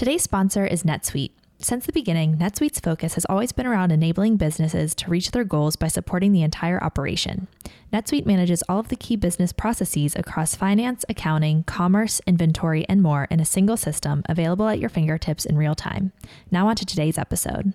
Today's sponsor is NetSuite. Since the beginning, NetSuite's focus has always been around enabling businesses to reach their goals by supporting the entire operation. NetSuite manages all of the key business processes across finance, accounting, commerce, inventory, and more in a single system available at your fingertips in real time. Now, on to today's episode.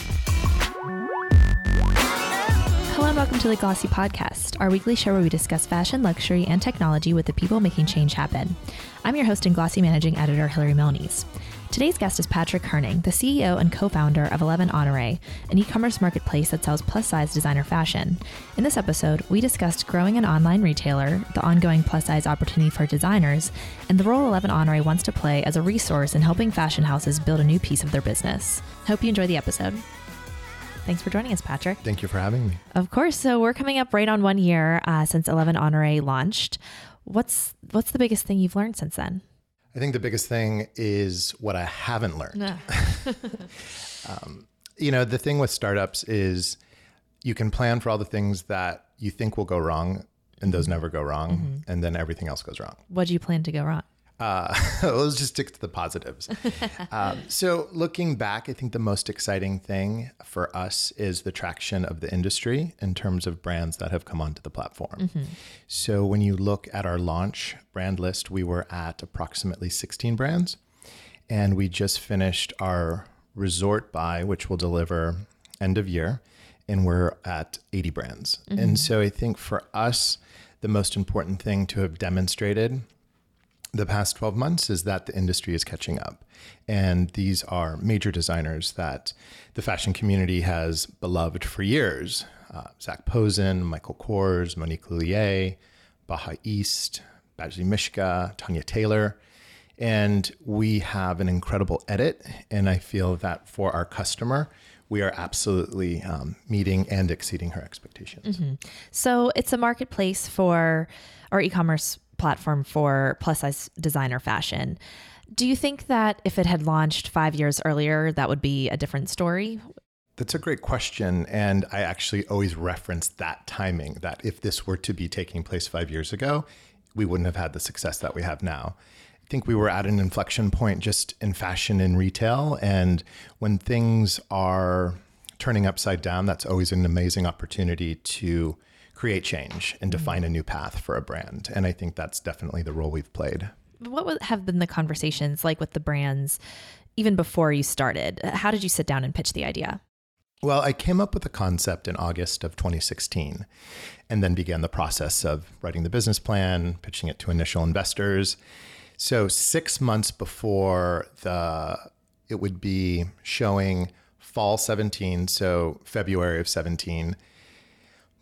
Welcome to the Glossy Podcast, our weekly show where we discuss fashion, luxury, and technology with the people making change happen. I'm your host and Glossy Managing Editor, Hilary Milnes. Today's guest is Patrick Herning, the CEO and co founder of 11 Honore, an e commerce marketplace that sells plus size designer fashion. In this episode, we discussed growing an online retailer, the ongoing plus size opportunity for designers, and the role 11 Honore wants to play as a resource in helping fashion houses build a new piece of their business. Hope you enjoy the episode. Thanks for joining us, Patrick. Thank you for having me. Of course. So we're coming up right on one year uh, since 11 Honore launched. What's what's the biggest thing you've learned since then? I think the biggest thing is what I haven't learned. um, you know, the thing with startups is you can plan for all the things that you think will go wrong, and those never go wrong, mm-hmm. and then everything else goes wrong. What do you plan to go wrong? Uh, let's just stick to the positives. um, so, looking back, I think the most exciting thing for us is the traction of the industry in terms of brands that have come onto the platform. Mm-hmm. So, when you look at our launch brand list, we were at approximately 16 brands, and we just finished our resort buy, which will deliver end of year, and we're at 80 brands. Mm-hmm. And so, I think for us, the most important thing to have demonstrated the past 12 months is that the industry is catching up. And these are major designers that the fashion community has beloved for years. Uh, Zac Posen, Michael Kors, Monique Lhuillier, Baja East, Badgley Mischka, Tanya Taylor. And we have an incredible edit. And I feel that for our customer, we are absolutely um, meeting and exceeding her expectations. Mm-hmm. So it's a marketplace for our e commerce platform for plus size designer fashion. Do you think that if it had launched five years earlier, that would be a different story? That's a great question. And I actually always reference that timing that if this were to be taking place five years ago, we wouldn't have had the success that we have now. I think we were at an inflection point just in fashion and retail. And when things are turning upside down, that's always an amazing opportunity to create change and mm-hmm. define a new path for a brand. And I think that's definitely the role we've played. What have been the conversations like with the brands even before you started? How did you sit down and pitch the idea? Well, I came up with the concept in August of 2016 and then began the process of writing the business plan, pitching it to initial investors. So, 6 months before the it would be showing fall 17, so February of 17,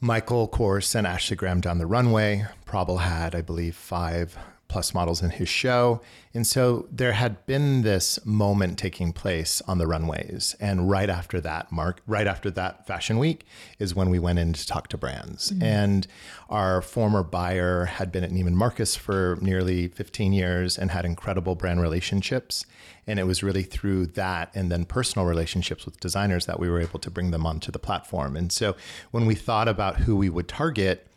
Michael Kors and Ashley Graham down the runway. Prabal had, I believe, five plus models in his show. And so there had been this moment taking place on the runways. And right after that, Mark, right after that fashion week is when we went in to talk to brands. Mm-hmm. And our former buyer had been at Neiman Marcus for nearly 15 years and had incredible brand relationships. And it was really through that and then personal relationships with designers that we were able to bring them onto the platform. And so when we thought about who we would target,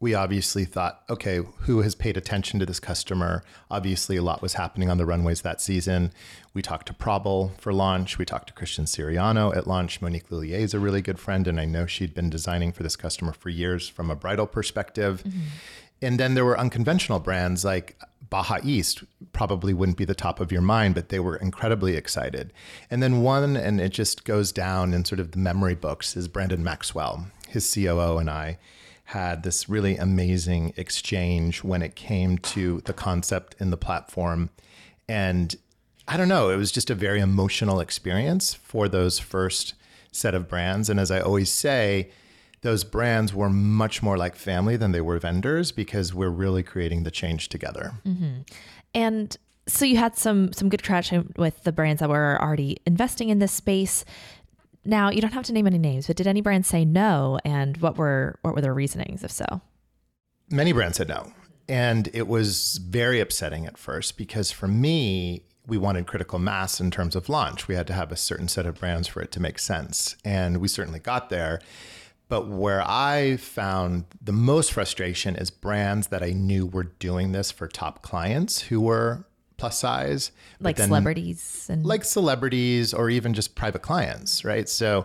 we obviously thought, okay, who has paid attention to this customer? Obviously, a lot was happening on the runways that season. We talked to Prabal for launch. We talked to Christian Siriano at launch. Monique Lhuillier is a really good friend, and I know she'd been designing for this customer for years from a bridal perspective. Mm-hmm. And then there were unconventional brands like Baja East, probably wouldn't be the top of your mind, but they were incredibly excited. And then one, and it just goes down in sort of the memory books, is Brandon Maxwell, his COO, and I had this really amazing exchange when it came to the concept in the platform. And I don't know, it was just a very emotional experience for those first set of brands. And as I always say, those brands were much more like family than they were vendors because we're really creating the change together. Mm-hmm. And so you had some some good traction with the brands that were already investing in this space. Now, you don't have to name any names, but did any brands say no and what were what were their reasonings if so? Many brands said no. And it was very upsetting at first because for me, we wanted critical mass in terms of launch. We had to have a certain set of brands for it to make sense. And we certainly got there. But where I found the most frustration is brands that I knew were doing this for top clients who were plus size, Like then- celebrities and like celebrities or even just private clients, right? So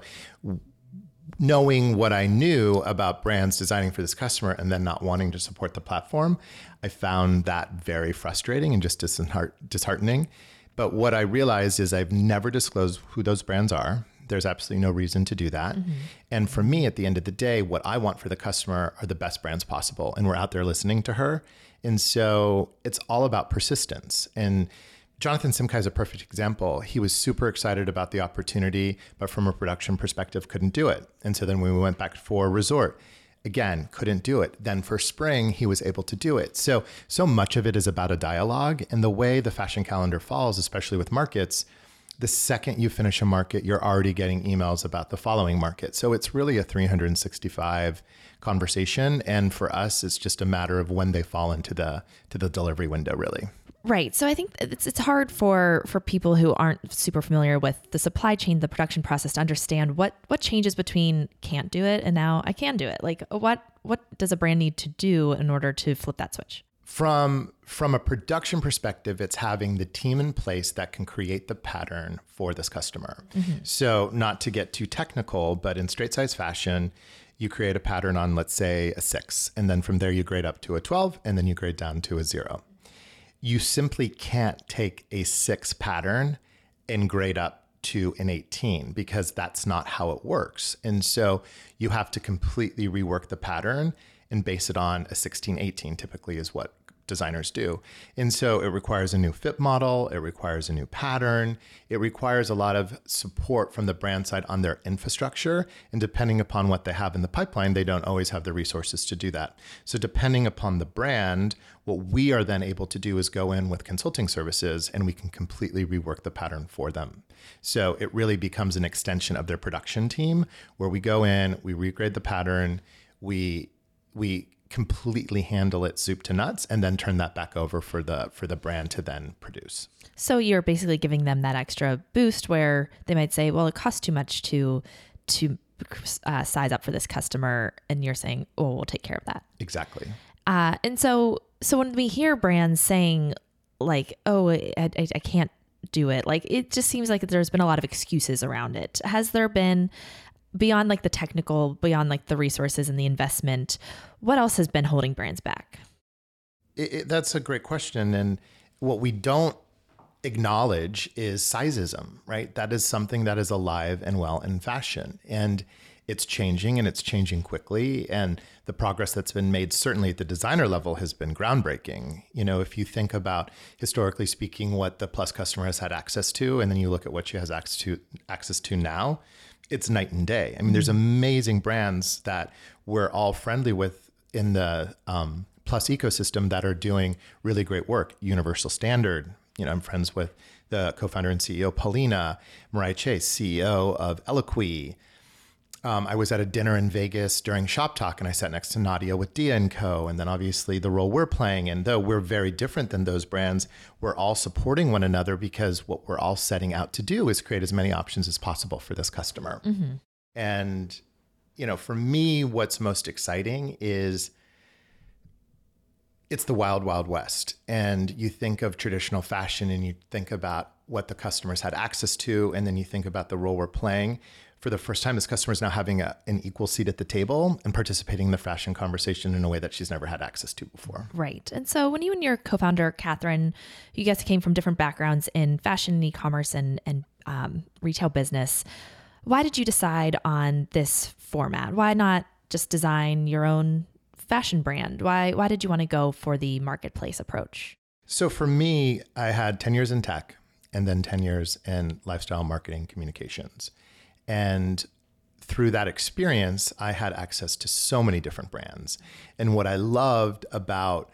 knowing what I knew about brands designing for this customer and then not wanting to support the platform, I found that very frustrating and just disheart- disheartening. But what I realized is I've never disclosed who those brands are. There's absolutely no reason to do that. Mm-hmm. And for me, at the end of the day, what I want for the customer are the best brands possible. And we're out there listening to her. And so it's all about persistence. And Jonathan Simkhai is a perfect example. He was super excited about the opportunity, but from a production perspective, couldn't do it. And so then when we went back for resort, again, couldn't do it. Then for spring, he was able to do it. So, so much of it is about a dialogue. And the way the fashion calendar falls, especially with markets, the second you finish a market, you're already getting emails about the following market. So it's really a 365 conversation. And for us, it's just a matter of when they fall into the to the delivery window, really. Right. So I think it's it's hard for for people who aren't super familiar with the supply chain, the production process to understand what what changes between can't do it and now I can do it. Like what what does a brand need to do in order to flip that switch? From from a production perspective, it's having the team in place that can create the pattern for this customer. Mm-hmm. So, not to get too technical, but in straight size fashion, you create a pattern on let's say a 6 and then from there you grade up to a 12 and then you grade down to a 0. You simply can't take a 6 pattern and grade up to an 18 because that's not how it works. And so you have to completely rework the pattern and base it on a 1618 typically is what designers do. And so it requires a new fit model, it requires a new pattern, it requires a lot of support from the brand side on their infrastructure. And depending upon what they have in the pipeline, they don't always have the resources to do that. So depending upon the brand, what we are then able to do is go in with consulting services and we can completely rework the pattern for them. So it really becomes an extension of their production team where we go in, we regrade the pattern, we we completely handle it soup to nuts and then turn that back over for the for the brand to then produce. So you're basically giving them that extra boost where they might say, "Well, it costs too much to to uh, size up for this customer," and you're saying, "Oh, we'll take care of that." Exactly. Uh, and so, so when we hear brands saying like, "Oh, I, I, I can't do it," like it just seems like there's been a lot of excuses around it. Has there been beyond like the technical, beyond like the resources and the investment? What else has been holding brands back? It, it, that's a great question. And what we don't acknowledge is sizeism, right? That is something that is alive and well in fashion. And it's changing and it's changing quickly. And the progress that's been made, certainly at the designer level, has been groundbreaking. You know, if you think about historically speaking, what the plus customer has had access to, and then you look at what she has access to access to now, it's night and day. I mean, there's amazing brands that we're all friendly with in the um, plus ecosystem that are doing really great work. Universal Standard, you know, I'm friends with the co-founder and CEO Polina Mariah Chase, CEO of Eloquii. Um, I was at a dinner in Vegas during Shoptalk, and I sat next to Nadia with Dia and Co. And then obviously the role we're playing, and though we're very different than those brands, we're all supporting one another because what we're all setting out to do is create as many options as possible for this customer. And you know, for me, what's most exciting is it's the wild, wild west. And you think of traditional fashion and you think about what the customers had access to, and then you think about the role we're playing. For the first time, this customer is now having a, an equal seat at the table and participating in the fashion conversation in a way that she's never had access to before. Right. And so when you and your co-founder Kathryn, you guys came from different backgrounds in fashion, e-commerce, and and um, retail business. Why did you decide on this format? Why not just design your own fashion brand? Why why did you want to go for the marketplace approach? So for me, I had 10 years in tech and then 10 years in lifestyle marketing communications. And through that experience, I had access to so many different brands. And what I loved about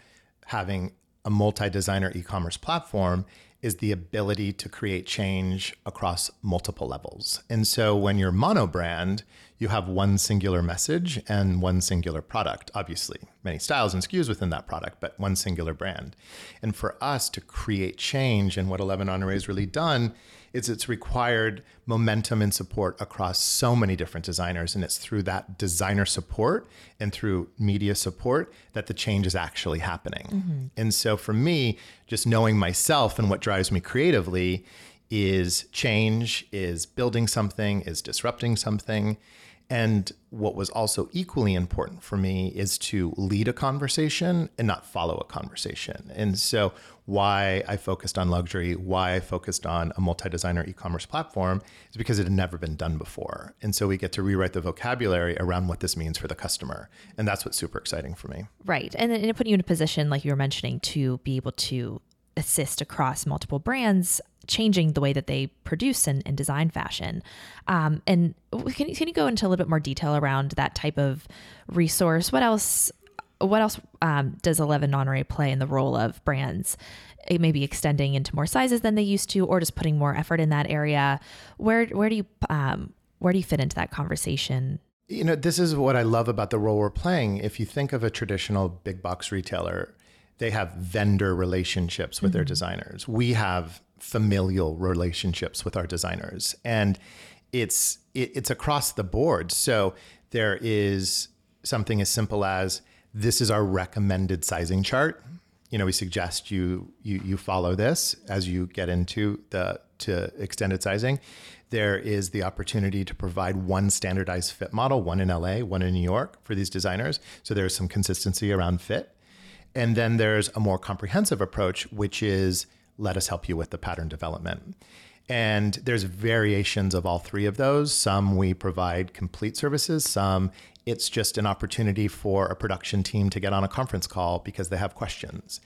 having a multi designer e commerce platform is the ability to create change across multiple levels. And so when you're mono brand, you have one singular message and one singular product. Obviously, many styles and SKUs within that product, but one singular brand. And for us to create change, and what 11 Honoré has really done is it's required momentum and support across so many different designers. And it's through that designer support and through media support that the change is actually happening. Mm-hmm. And so for me, just knowing myself and what drives me creatively is change, is building something, is disrupting something. And what was also equally important for me is to lead a conversation and not follow a conversation. And so, why I focused on luxury, why I focused on a multi designer e commerce platform is because it had never been done before. And so, we get to rewrite the vocabulary around what this means for the customer. And that's what's super exciting for me. Right. And then it put you in a position, like you were mentioning, to be able to assist across multiple brands changing the way that they produce and, and design fashion. Um, and can you, can you go into a little bit more detail around that type of resource? What else? What else um, does Eleven Honoré play in the role of brands? It may be extending into more sizes than they used to, or just putting more effort in that area. Where where do you um, where do you fit into that conversation? You know, this is what I love about the role we're playing. If you think of a traditional big box retailer, they have vendor relationships with mm-hmm. their designers. We have familial relationships with our designers, and it's it, it's across the board. So there is something as simple as this is our recommended sizing chart. You know, we suggest you you you follow this as you get into the to extended sizing. There is the opportunity to provide one standardized fit model, one in LA, one in New York for these designers. So there's some consistency around fit. And then there's a more comprehensive approach, which is let us help you with the pattern development. And there's variations of all three of those. Some we provide complete services, some it's just an opportunity for a production team to get on a conference call because they have questions.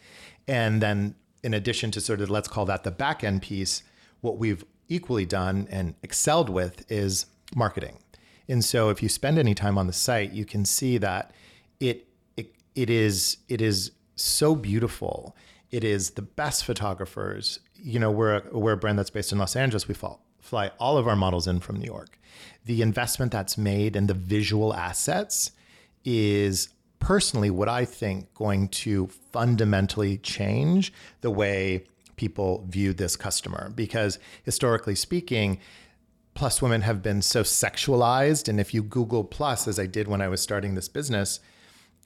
And then, in addition to sort of let's call that the back end piece, what we've equally done and excelled with is marketing. And so, if you spend any time on the site, you can see that it it, it is it is so beautiful it is the best photographers. You know, we're a, we're a brand that's based in Los Angeles. We fall, fly all of our models in from New York. The investment that's made and the visual assets is personally what I think going to fundamentally change the way people view this customer because historically speaking plus women have been so sexualized and if you google plus as I did when I was starting this business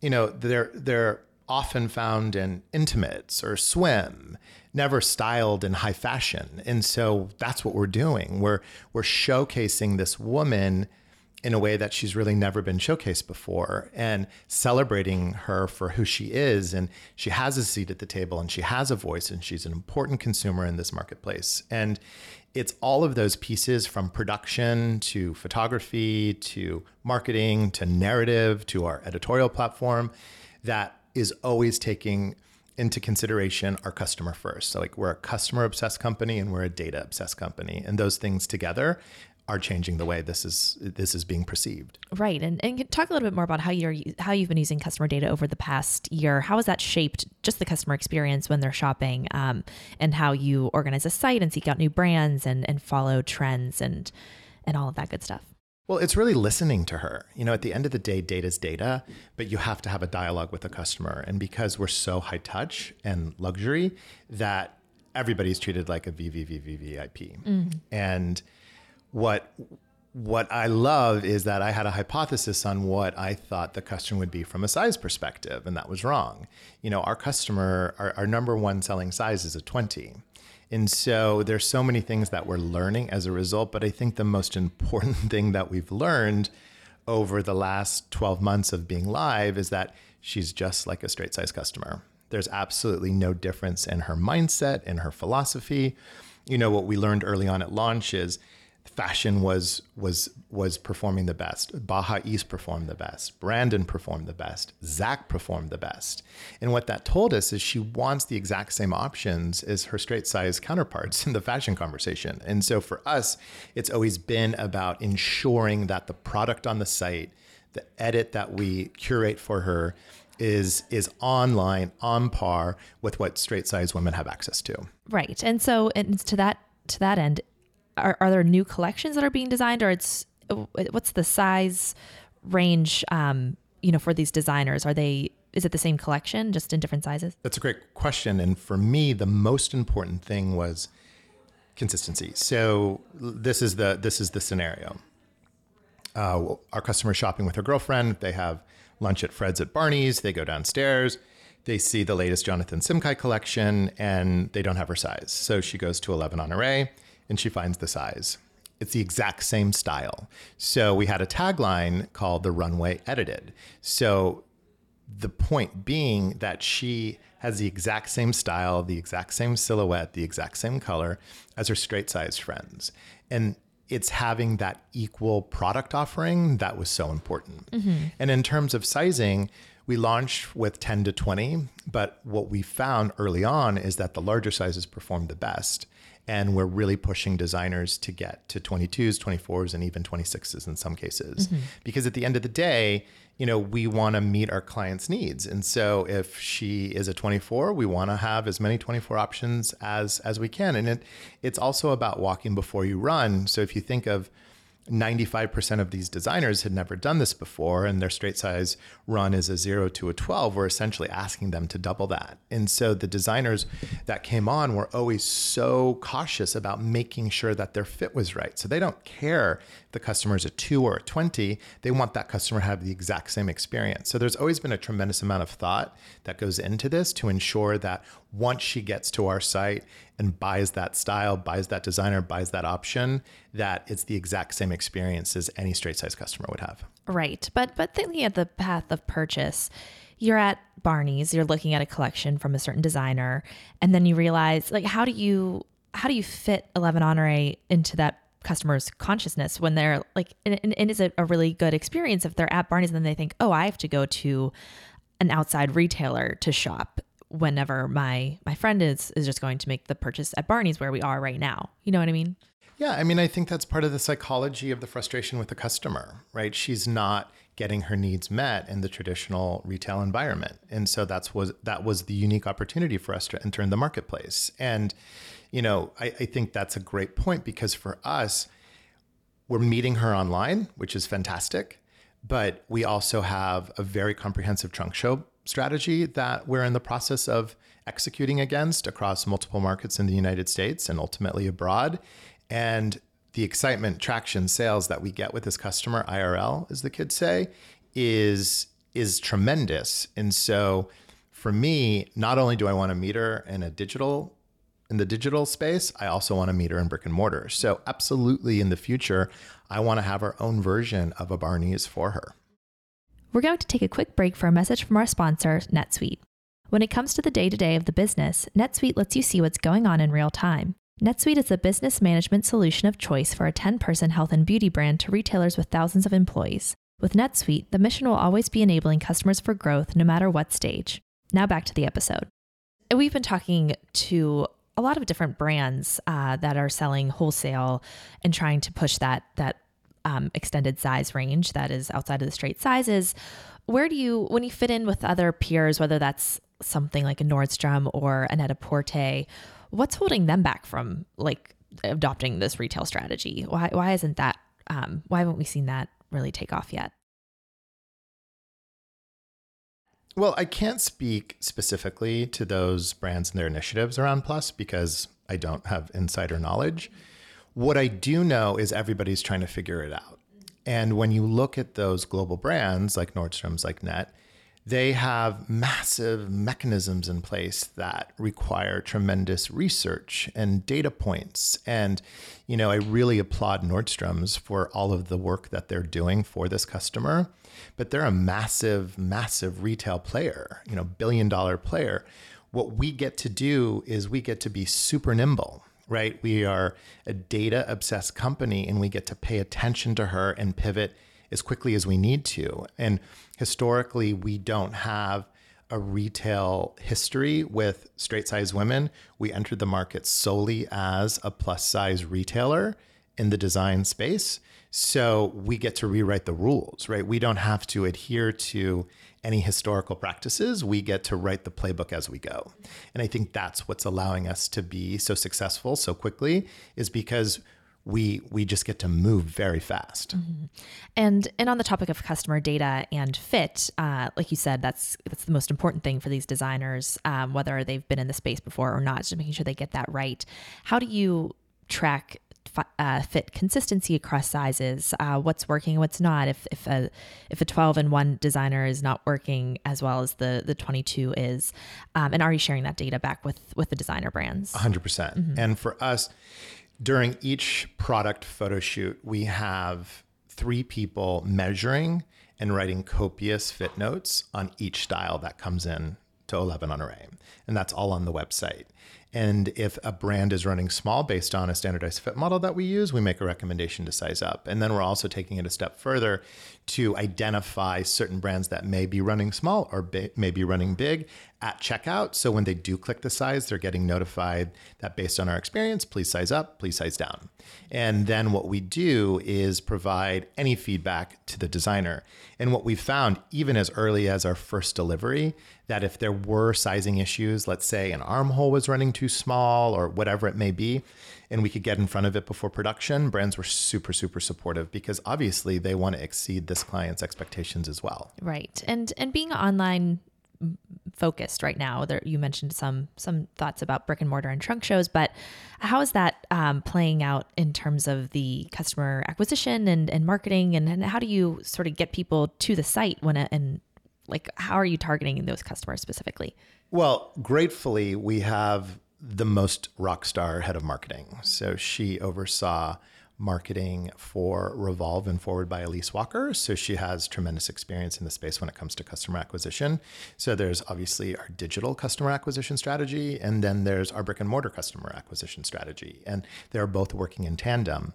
you know they're they're often found in intimates or swim, never styled in high fashion. And so that's what we're doing. We're we're showcasing this woman in a way that she's really never been showcased before and celebrating her for who she is and she has a seat at the table and she has a voice and she's an important consumer in this marketplace and it's all of those pieces from production to photography to marketing to narrative to our editorial platform that is always taking into consideration our customer first. So like we're a customer obsessed company and we're a data obsessed company and those things together are changing the way this is this is being perceived. Right. And and talk a little bit more about how you're how you've been using customer data over the past year. How has that shaped just the customer experience when they're shopping um, and how you organize a site and seek out new brands and and follow trends and and all of that good stuff. Well, it's really listening to her. You know, at the end of the day, data is data, but you have to have a dialogue with the customer. And because we're so high touch and luxury, that everybody's treated like a VVVVVIP. Mm-hmm. And what what I love is that I had a hypothesis on what I thought the customer would be from a size perspective, and that was wrong. You know, our customer, our, our number one selling size is a 20. And so there's so many things that we're learning as a result. But I think the most important thing that we've learned over the last 12 months of being live is that she's just like a straight size customer. There's absolutely no difference in her mindset, in her philosophy. You know, what we learned early on at launch is fashion was was was performing the best. Baja East performed the best. Brandon performed the best. Zac performed the best. And what that told us is she wants the exact same options as her straight size counterparts in the fashion conversation. And so for us, it's always been about ensuring that the product on the site, the edit that we curate for her is is online on par with what straight size women have access to. Right. And so and to that to that end, are, are there new collections that are being designed or it's what's the size range? Um, you know, for these designers, are they? Is it the same collection, just in different sizes? That's a great question. And for me, the most important thing was consistency. So this is the this is the scenario. Uh, our customer shopping with her girlfriend. They have lunch at Fred's at Barney's. They go downstairs. They see the latest Jonathan Simkhai collection, and they don't have her size. So she goes to 11 Honore, and she finds the size. It's the exact same style. So we had a tagline called the runway edited. So the point being that she has the exact same style, the exact same silhouette, the exact same color as her straight sized friends. And it's having that equal product offering that was so important. Mm-hmm. And in terms of sizing, we launched with 10 to 20, but what we found early on is that the larger sizes performed the best. And we're really pushing designers to get to 22s, 24s, and even 26s in some cases. Mm-hmm. Because at the end of the day, you know, we want to meet our clients' needs. And so if she is a 24, we want to have as many 24 options as as we can. And it it's also about walking before you run. So if you think of 95% of these designers had never done this before and their straight size run is a 0 to a 12 we're essentially asking them to double that. And so the designers that came on were always so cautious about making sure that their fit was right. So they don't care the customer is a 2 or a 20 they want that customer to have the exact same experience so there's always been a tremendous amount of thought that goes into this to ensure that once she gets to our site and buys that style, buys that designer, buys that option, that it's the exact same experience as any straight size customer would have. Right. But but thinking at the path of purchase, you're at Barney's, you're looking at a collection from a certain designer, and then you realize like how do you how do you fit 11 Honore into that customer's consciousness when they're like and, and it is a, a really good experience if they're at Barney's and then they think, oh, I have to go to an outside retailer to shop whenever my my friend is is just going to make the purchase at Barney's where we are right now. You know what I mean? Yeah, I mean I think that's part of the psychology of the frustration with the customer, right? She's not getting her needs met in the traditional retail environment. And so that's was that was the unique opportunity for us to enter in the marketplace. And you know, I, I think that's a great point because for us, we're meeting her online, which is fantastic. But we also have a very comprehensive trunk show strategy that we're in the process of executing against across multiple markets in the United States and ultimately abroad. And the excitement, traction, sales that we get with this customer, IRL, as the kids say, is is tremendous. And so for me, not only do I want to meet her in a digital in the digital space, I also want to meet her in brick and mortar. So absolutely in the future, I want to have our own version of a Barney's for her. We're going to take a quick break for a message from our sponsor, NetSuite. When it comes to the day to day of the business, NetSuite lets you see what's going on in real time. NetSuite is the business management solution of choice for a 10 person health and beauty brand to retailers with thousands of employees. With NetSuite, the mission will always be enabling customers for growth no matter what stage. Now back to the episode. We've been talking to a lot of different brands uh, that are selling wholesale and trying to push that that um, extended size range that is outside of the straight sizes. Where do you, when you fit in with other peers, whether that's something like a Nordstrom or a Net-a-Porter, what's holding them back from like adopting this retail strategy? Why why isn't that? Um, why haven't we seen that really take off yet? Well, I can't speak specifically to those brands and their initiatives around Plus because I don't have insider knowledge. What I do know is everybody's trying to figure it out. And when you look at those global brands like Nordstrom's, like Net, they have massive mechanisms in place that require tremendous research and data points. And, you know, I really applaud Nordstrom's for all of the work that they're doing for this customer. But they're a massive, massive retail player, you know, billion dollar player. What we get to do is we get to be super nimble right? We are a data obsessed company and we get to pay attention to her and pivot as quickly as we need to. And historically, we don't have a retail history with straight size women. We entered the market solely as a plus size retailer in the design space. So we get to rewrite the rules, right? We don't have to adhere to any historical practices. We get to write the playbook as we go. And I think that's what's allowing us to be so successful so quickly is because we we just get to move very fast. And and on the topic of customer data and fit, uh, like you said, that's that's the most important thing for these designers, um, whether they've been in the space before or not, just making sure they get that right. How do you track uh, fit consistency across sizes? Uh, what's working, what's not? If if a if a twelve and one designer is not working as well as the the twenty two is, um, and are you sharing that data back with with the designer brands? 100%. percent And for us, during each product photo shoot, we have three people measuring and writing copious fit notes on each style that comes in to 11 Honore. And that's all on the website. And if a brand is running small based on a standardized fit model that we use, we make a recommendation to size up. And then we're also taking it a step further to identify certain brands that may be running small or may be running big at checkout. So when they do click the size, they're getting notified that based on our experience, please size up, please size down. And then what we do is provide any feedback to the designer. And what we found, even as early as our first delivery, that if there were sizing issues, let's say an armhole was running too small or whatever it may be, and we could get in front of it before production, brands were super, super supportive because obviously they want to exceed this client's expectations as well. Right. And and being online focused right now, there you mentioned some some thoughts about brick and mortar and trunk shows, but how is that um, playing out in terms of the customer acquisition and, and marketing and, and how do you sort of get people to the site when it, and like how are you targeting those customers specifically? Well, gratefully, we have the most rock star head of marketing. So she oversaw marketing for Revolve and Forward by Elyse Walker. So she has tremendous experience in the space when it comes to customer acquisition. So there's obviously our digital customer acquisition strategy, and then there's our brick and mortar customer acquisition strategy. And they're both working in tandem.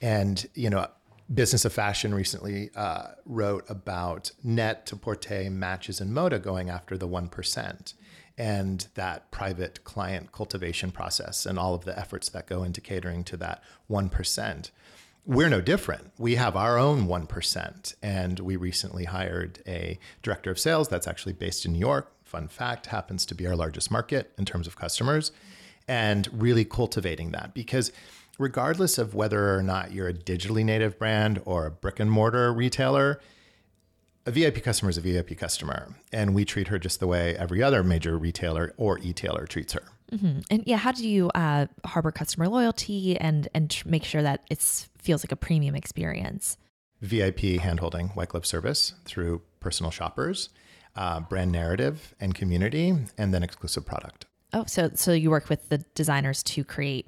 And, you know, Business of Fashion recently uh, wrote about Net-a-Porter matches and Moda going after the 1% and that private client cultivation process and all of the efforts that go into catering to that 1%. We're no different. We have our own 1%. And we recently hired a director of sales that's actually based in New York. Fun fact happens to be our largest market in terms of customers and really cultivating that because regardless of whether or not you're a digitally native brand or a brick and mortar retailer, a VIP customer is a VIP customer, and we treat her just the way every other major retailer or e-tailer treats her. Mm-hmm. And yeah, how do you uh, harbor customer loyalty and and tr- make sure that it feels like a premium experience? VIP handholding, white glove service through personal shoppers, uh, brand narrative and community, and then exclusive product. Oh, so so you work with the designers to create.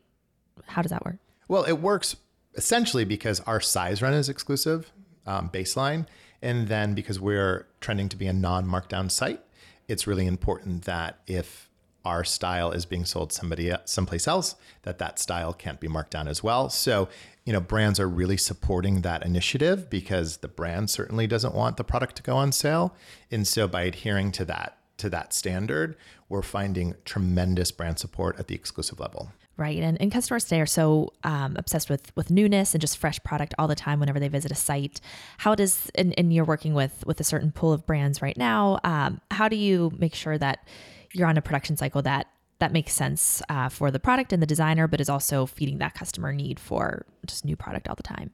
How does that work? Well, it works essentially because our size run is exclusive um, baseline, and then because we're trending to be a non-markdown site, it's really important that if our style is being sold somebody someplace else, that that style can't be marked down as well. So, you know, brands are really supporting that initiative because the brand certainly doesn't want the product to go on sale, and so by adhering to that to that standard, we're finding tremendous brand support at the exclusive level. Right. And, and customers today are so um, obsessed with with newness and just fresh product all the time whenever they visit a site. How does, and, and you're working with with a certain pool of brands right now, um, how do you make sure that you're on a production cycle that that makes sense uh, for the product and the designer, but is also feeding that customer need for just new product all the time?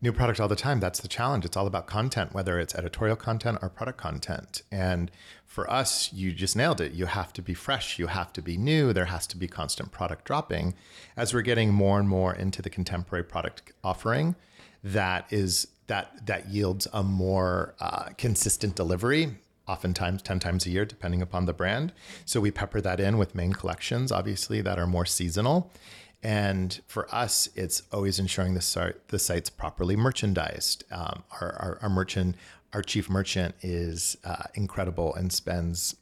New product all the time. That's the challenge. It's all about content, whether it's editorial content or product content. And for us, you just nailed it. You have to be fresh, you have to be new, there has to be constant product dropping. As we're getting more and more into the contemporary product offering, that is that that yields a more uh, consistent delivery oftentimes 10 times a year depending upon the brand so we pepper that in with main collections obviously that are more seasonal and for us, it's always ensuring the site the site's properly merchandised. Um, our, our, our merchant, our chief merchant, is uh, incredible and spends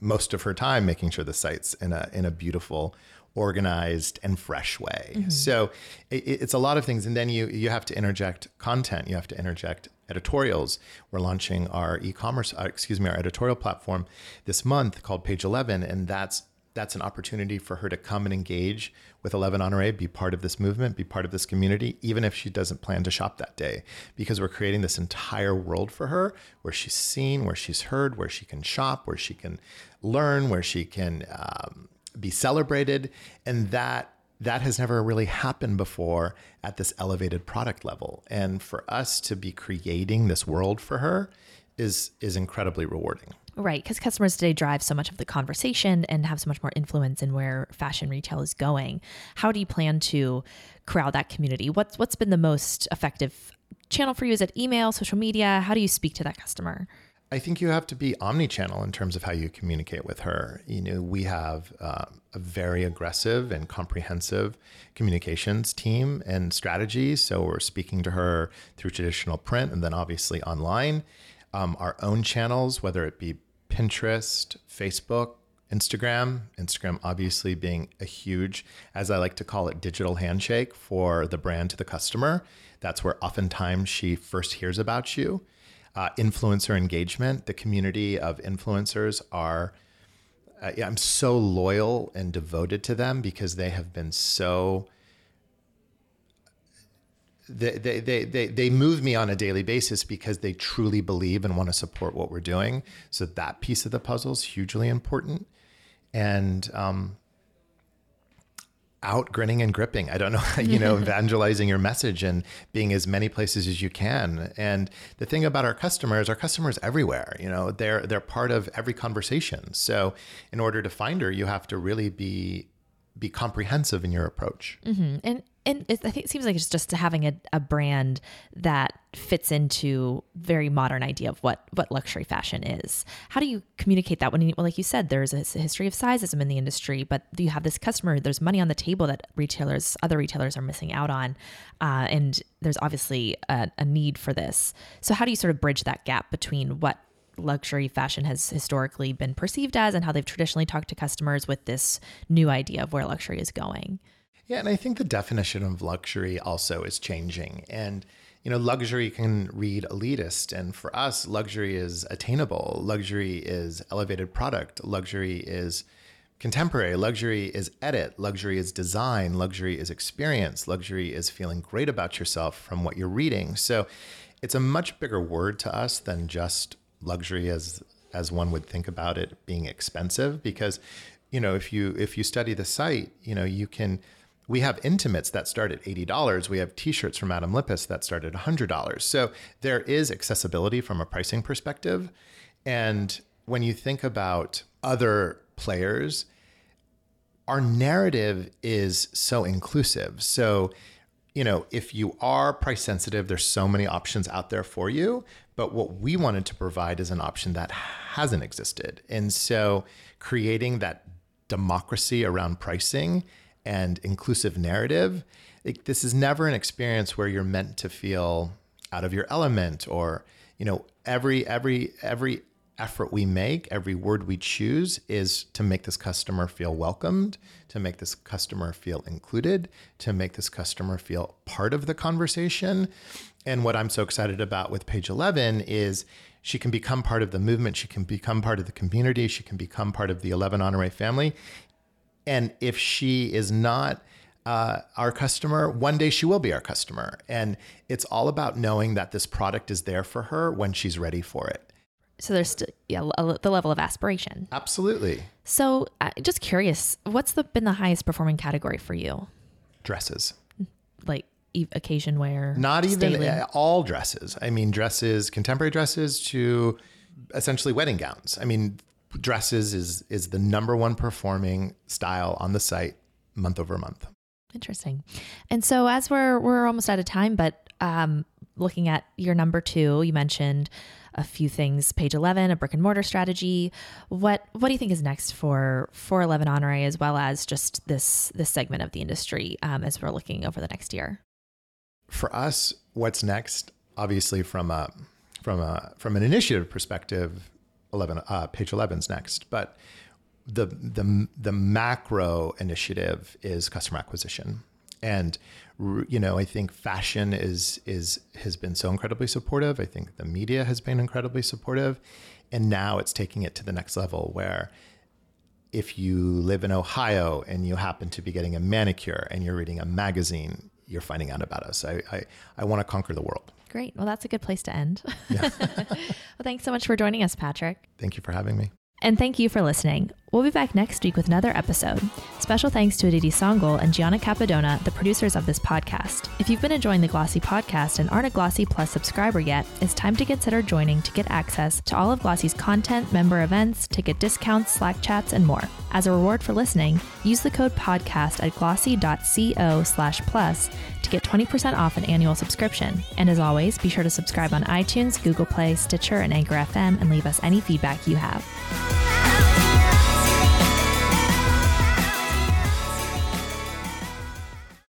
most of her time making sure the site's in a in a beautiful, organized, and fresh way. Mm-hmm. So it, it's a lot of things, and then you you have to interject content. You have to interject editorials. We're launching our e-commerce, uh, excuse me, our editorial platform this month called Page Eleven, and that's that's an opportunity for her to come and engage with 11 Honore, be part of this movement, be part of this community, even if she doesn't plan to shop that day, because we're creating this entire world for her where she's seen, where she's heard, where she can shop, where she can learn, where she can um, be celebrated. And that that has never really happened before at this elevated product level. And for us to be creating this world for her is is incredibly rewarding. Right, because customers today drive so much of the conversation and have so much more influence in where fashion retail is going. How do you plan to corral that community? What's what's been the most effective channel for you? Is it email, social media? How do you speak to that customer? I think you have to be omni-channel in terms of how you communicate with her. You know, we have uh, a very aggressive and comprehensive communications team and strategy. So we're speaking to her through traditional print and then obviously online. Um, our own channels, whether it be Pinterest, Facebook, Instagram, Instagram obviously being a huge, as I like to call it, digital handshake for the brand to the customer. That's where oftentimes she first hears about you uh, influencer engagement. The community of influencers are, uh, I'm so loyal and devoted to them because they have been so. They, they, they, they, they move me on a daily basis because they truly believe and want to support what we're doing. So that piece of the puzzle is hugely important. And um, out grinning and gripping. I don't know, you know, evangelizing your message and being as many places as you can. And the thing about our customers, our customers everywhere, you know, they're they're part of every conversation. So in order to find her, you have to really be be comprehensive in your approach. Mm-hmm. And and I think it seems like it's just having a, a brand that fits into very modern idea of what what luxury fashion is. How do you communicate that when, you, well, like you said, there's a history of sizeism in the industry, but you have this customer, there's money on the table that retailers, other retailers are missing out on, uh, and there's obviously a, a need for this. So how do you sort of bridge that gap between what luxury fashion has historically been perceived as and how they've traditionally talked to customers with this new idea of where luxury is going? Yeah, and I think the definition of luxury also is changing. And, you know, luxury can read elitist. And for us, luxury is attainable. Luxury is elevated product. Luxury is contemporary. Luxury is edit. Luxury is design. Luxury is experience. Luxury is feeling great about yourself from what you're reading. So it's a much bigger word to us than just luxury as as one would think about it being expensive because you know if you if you study the site you know you can we have intimates that start at $80. We have t-shirts from Adam Lippes that start at $100. So there is accessibility from a pricing perspective. And when you think about other players, our narrative is so inclusive. So, you know, if you are price sensitive, there's so many options out there for you. But what we wanted to provide is an option that hasn't existed. And so creating that democracy around pricing and inclusive narrative, it, this is never an experience where you're meant to feel out of your element or you know every every every effort we make every word we choose is to make this customer feel welcomed to make this customer feel included to make this customer feel part of the conversation. And what i'm so excited about with page 11 is she can become part of the movement she can become part of the community she can become part of the 11 honore family and if she is not uh, our customer, one day she will be our customer. And it's all about knowing that this product is there for her when she's ready for it. So there's still yeah the level of aspiration. Absolutely. So uh, just curious, what's the been the highest performing category for you? Dresses. Like occasion wear. Not even statement. all dresses. I mean dresses, contemporary dresses to essentially wedding gowns. I mean dresses is is the number one performing style on the site month over month. Interesting. And so as we're we're almost out of time, but um, looking at your number two, you mentioned a few things. Page eleven, a brick and mortar strategy. What what do you think is next for for Eleven Honore as well as just this this segment of the industry um, as we're looking over the next year? For us, what's next? Obviously, from a from a from an initiative perspective, 11, uh, page 11 is next. But the, the, the macro initiative is customer acquisition. And you know, I think fashion is is has been so incredibly supportive. I think the media has been incredibly supportive, and now it's taking it to the next level where if you live in Ohio and you happen to be getting a manicure and you're reading a magazine, you're finding out about us. I I, I want to conquer the world. Great. Well, that's a good place to end. Yeah. well, thanks so much for joining us, Patrick. Thank you for having me. And thank you for listening. We'll be back next week with another episode. Special thanks to Aditi Songol and Gianna Capadona, the producers of this podcast. If you've been enjoying the Glossy podcast and aren't a Glossy Plus subscriber yet, it's time to consider joining to get access to all of Glossy's content, member events, ticket discounts, Slack chats, and more. As a reward for listening, use the code podcast at glossy.co slash plus to get 20% off an annual subscription. And as always, be sure to subscribe on iTunes, Google Play, Stitcher, and Anchor FM and leave us any feedback you have.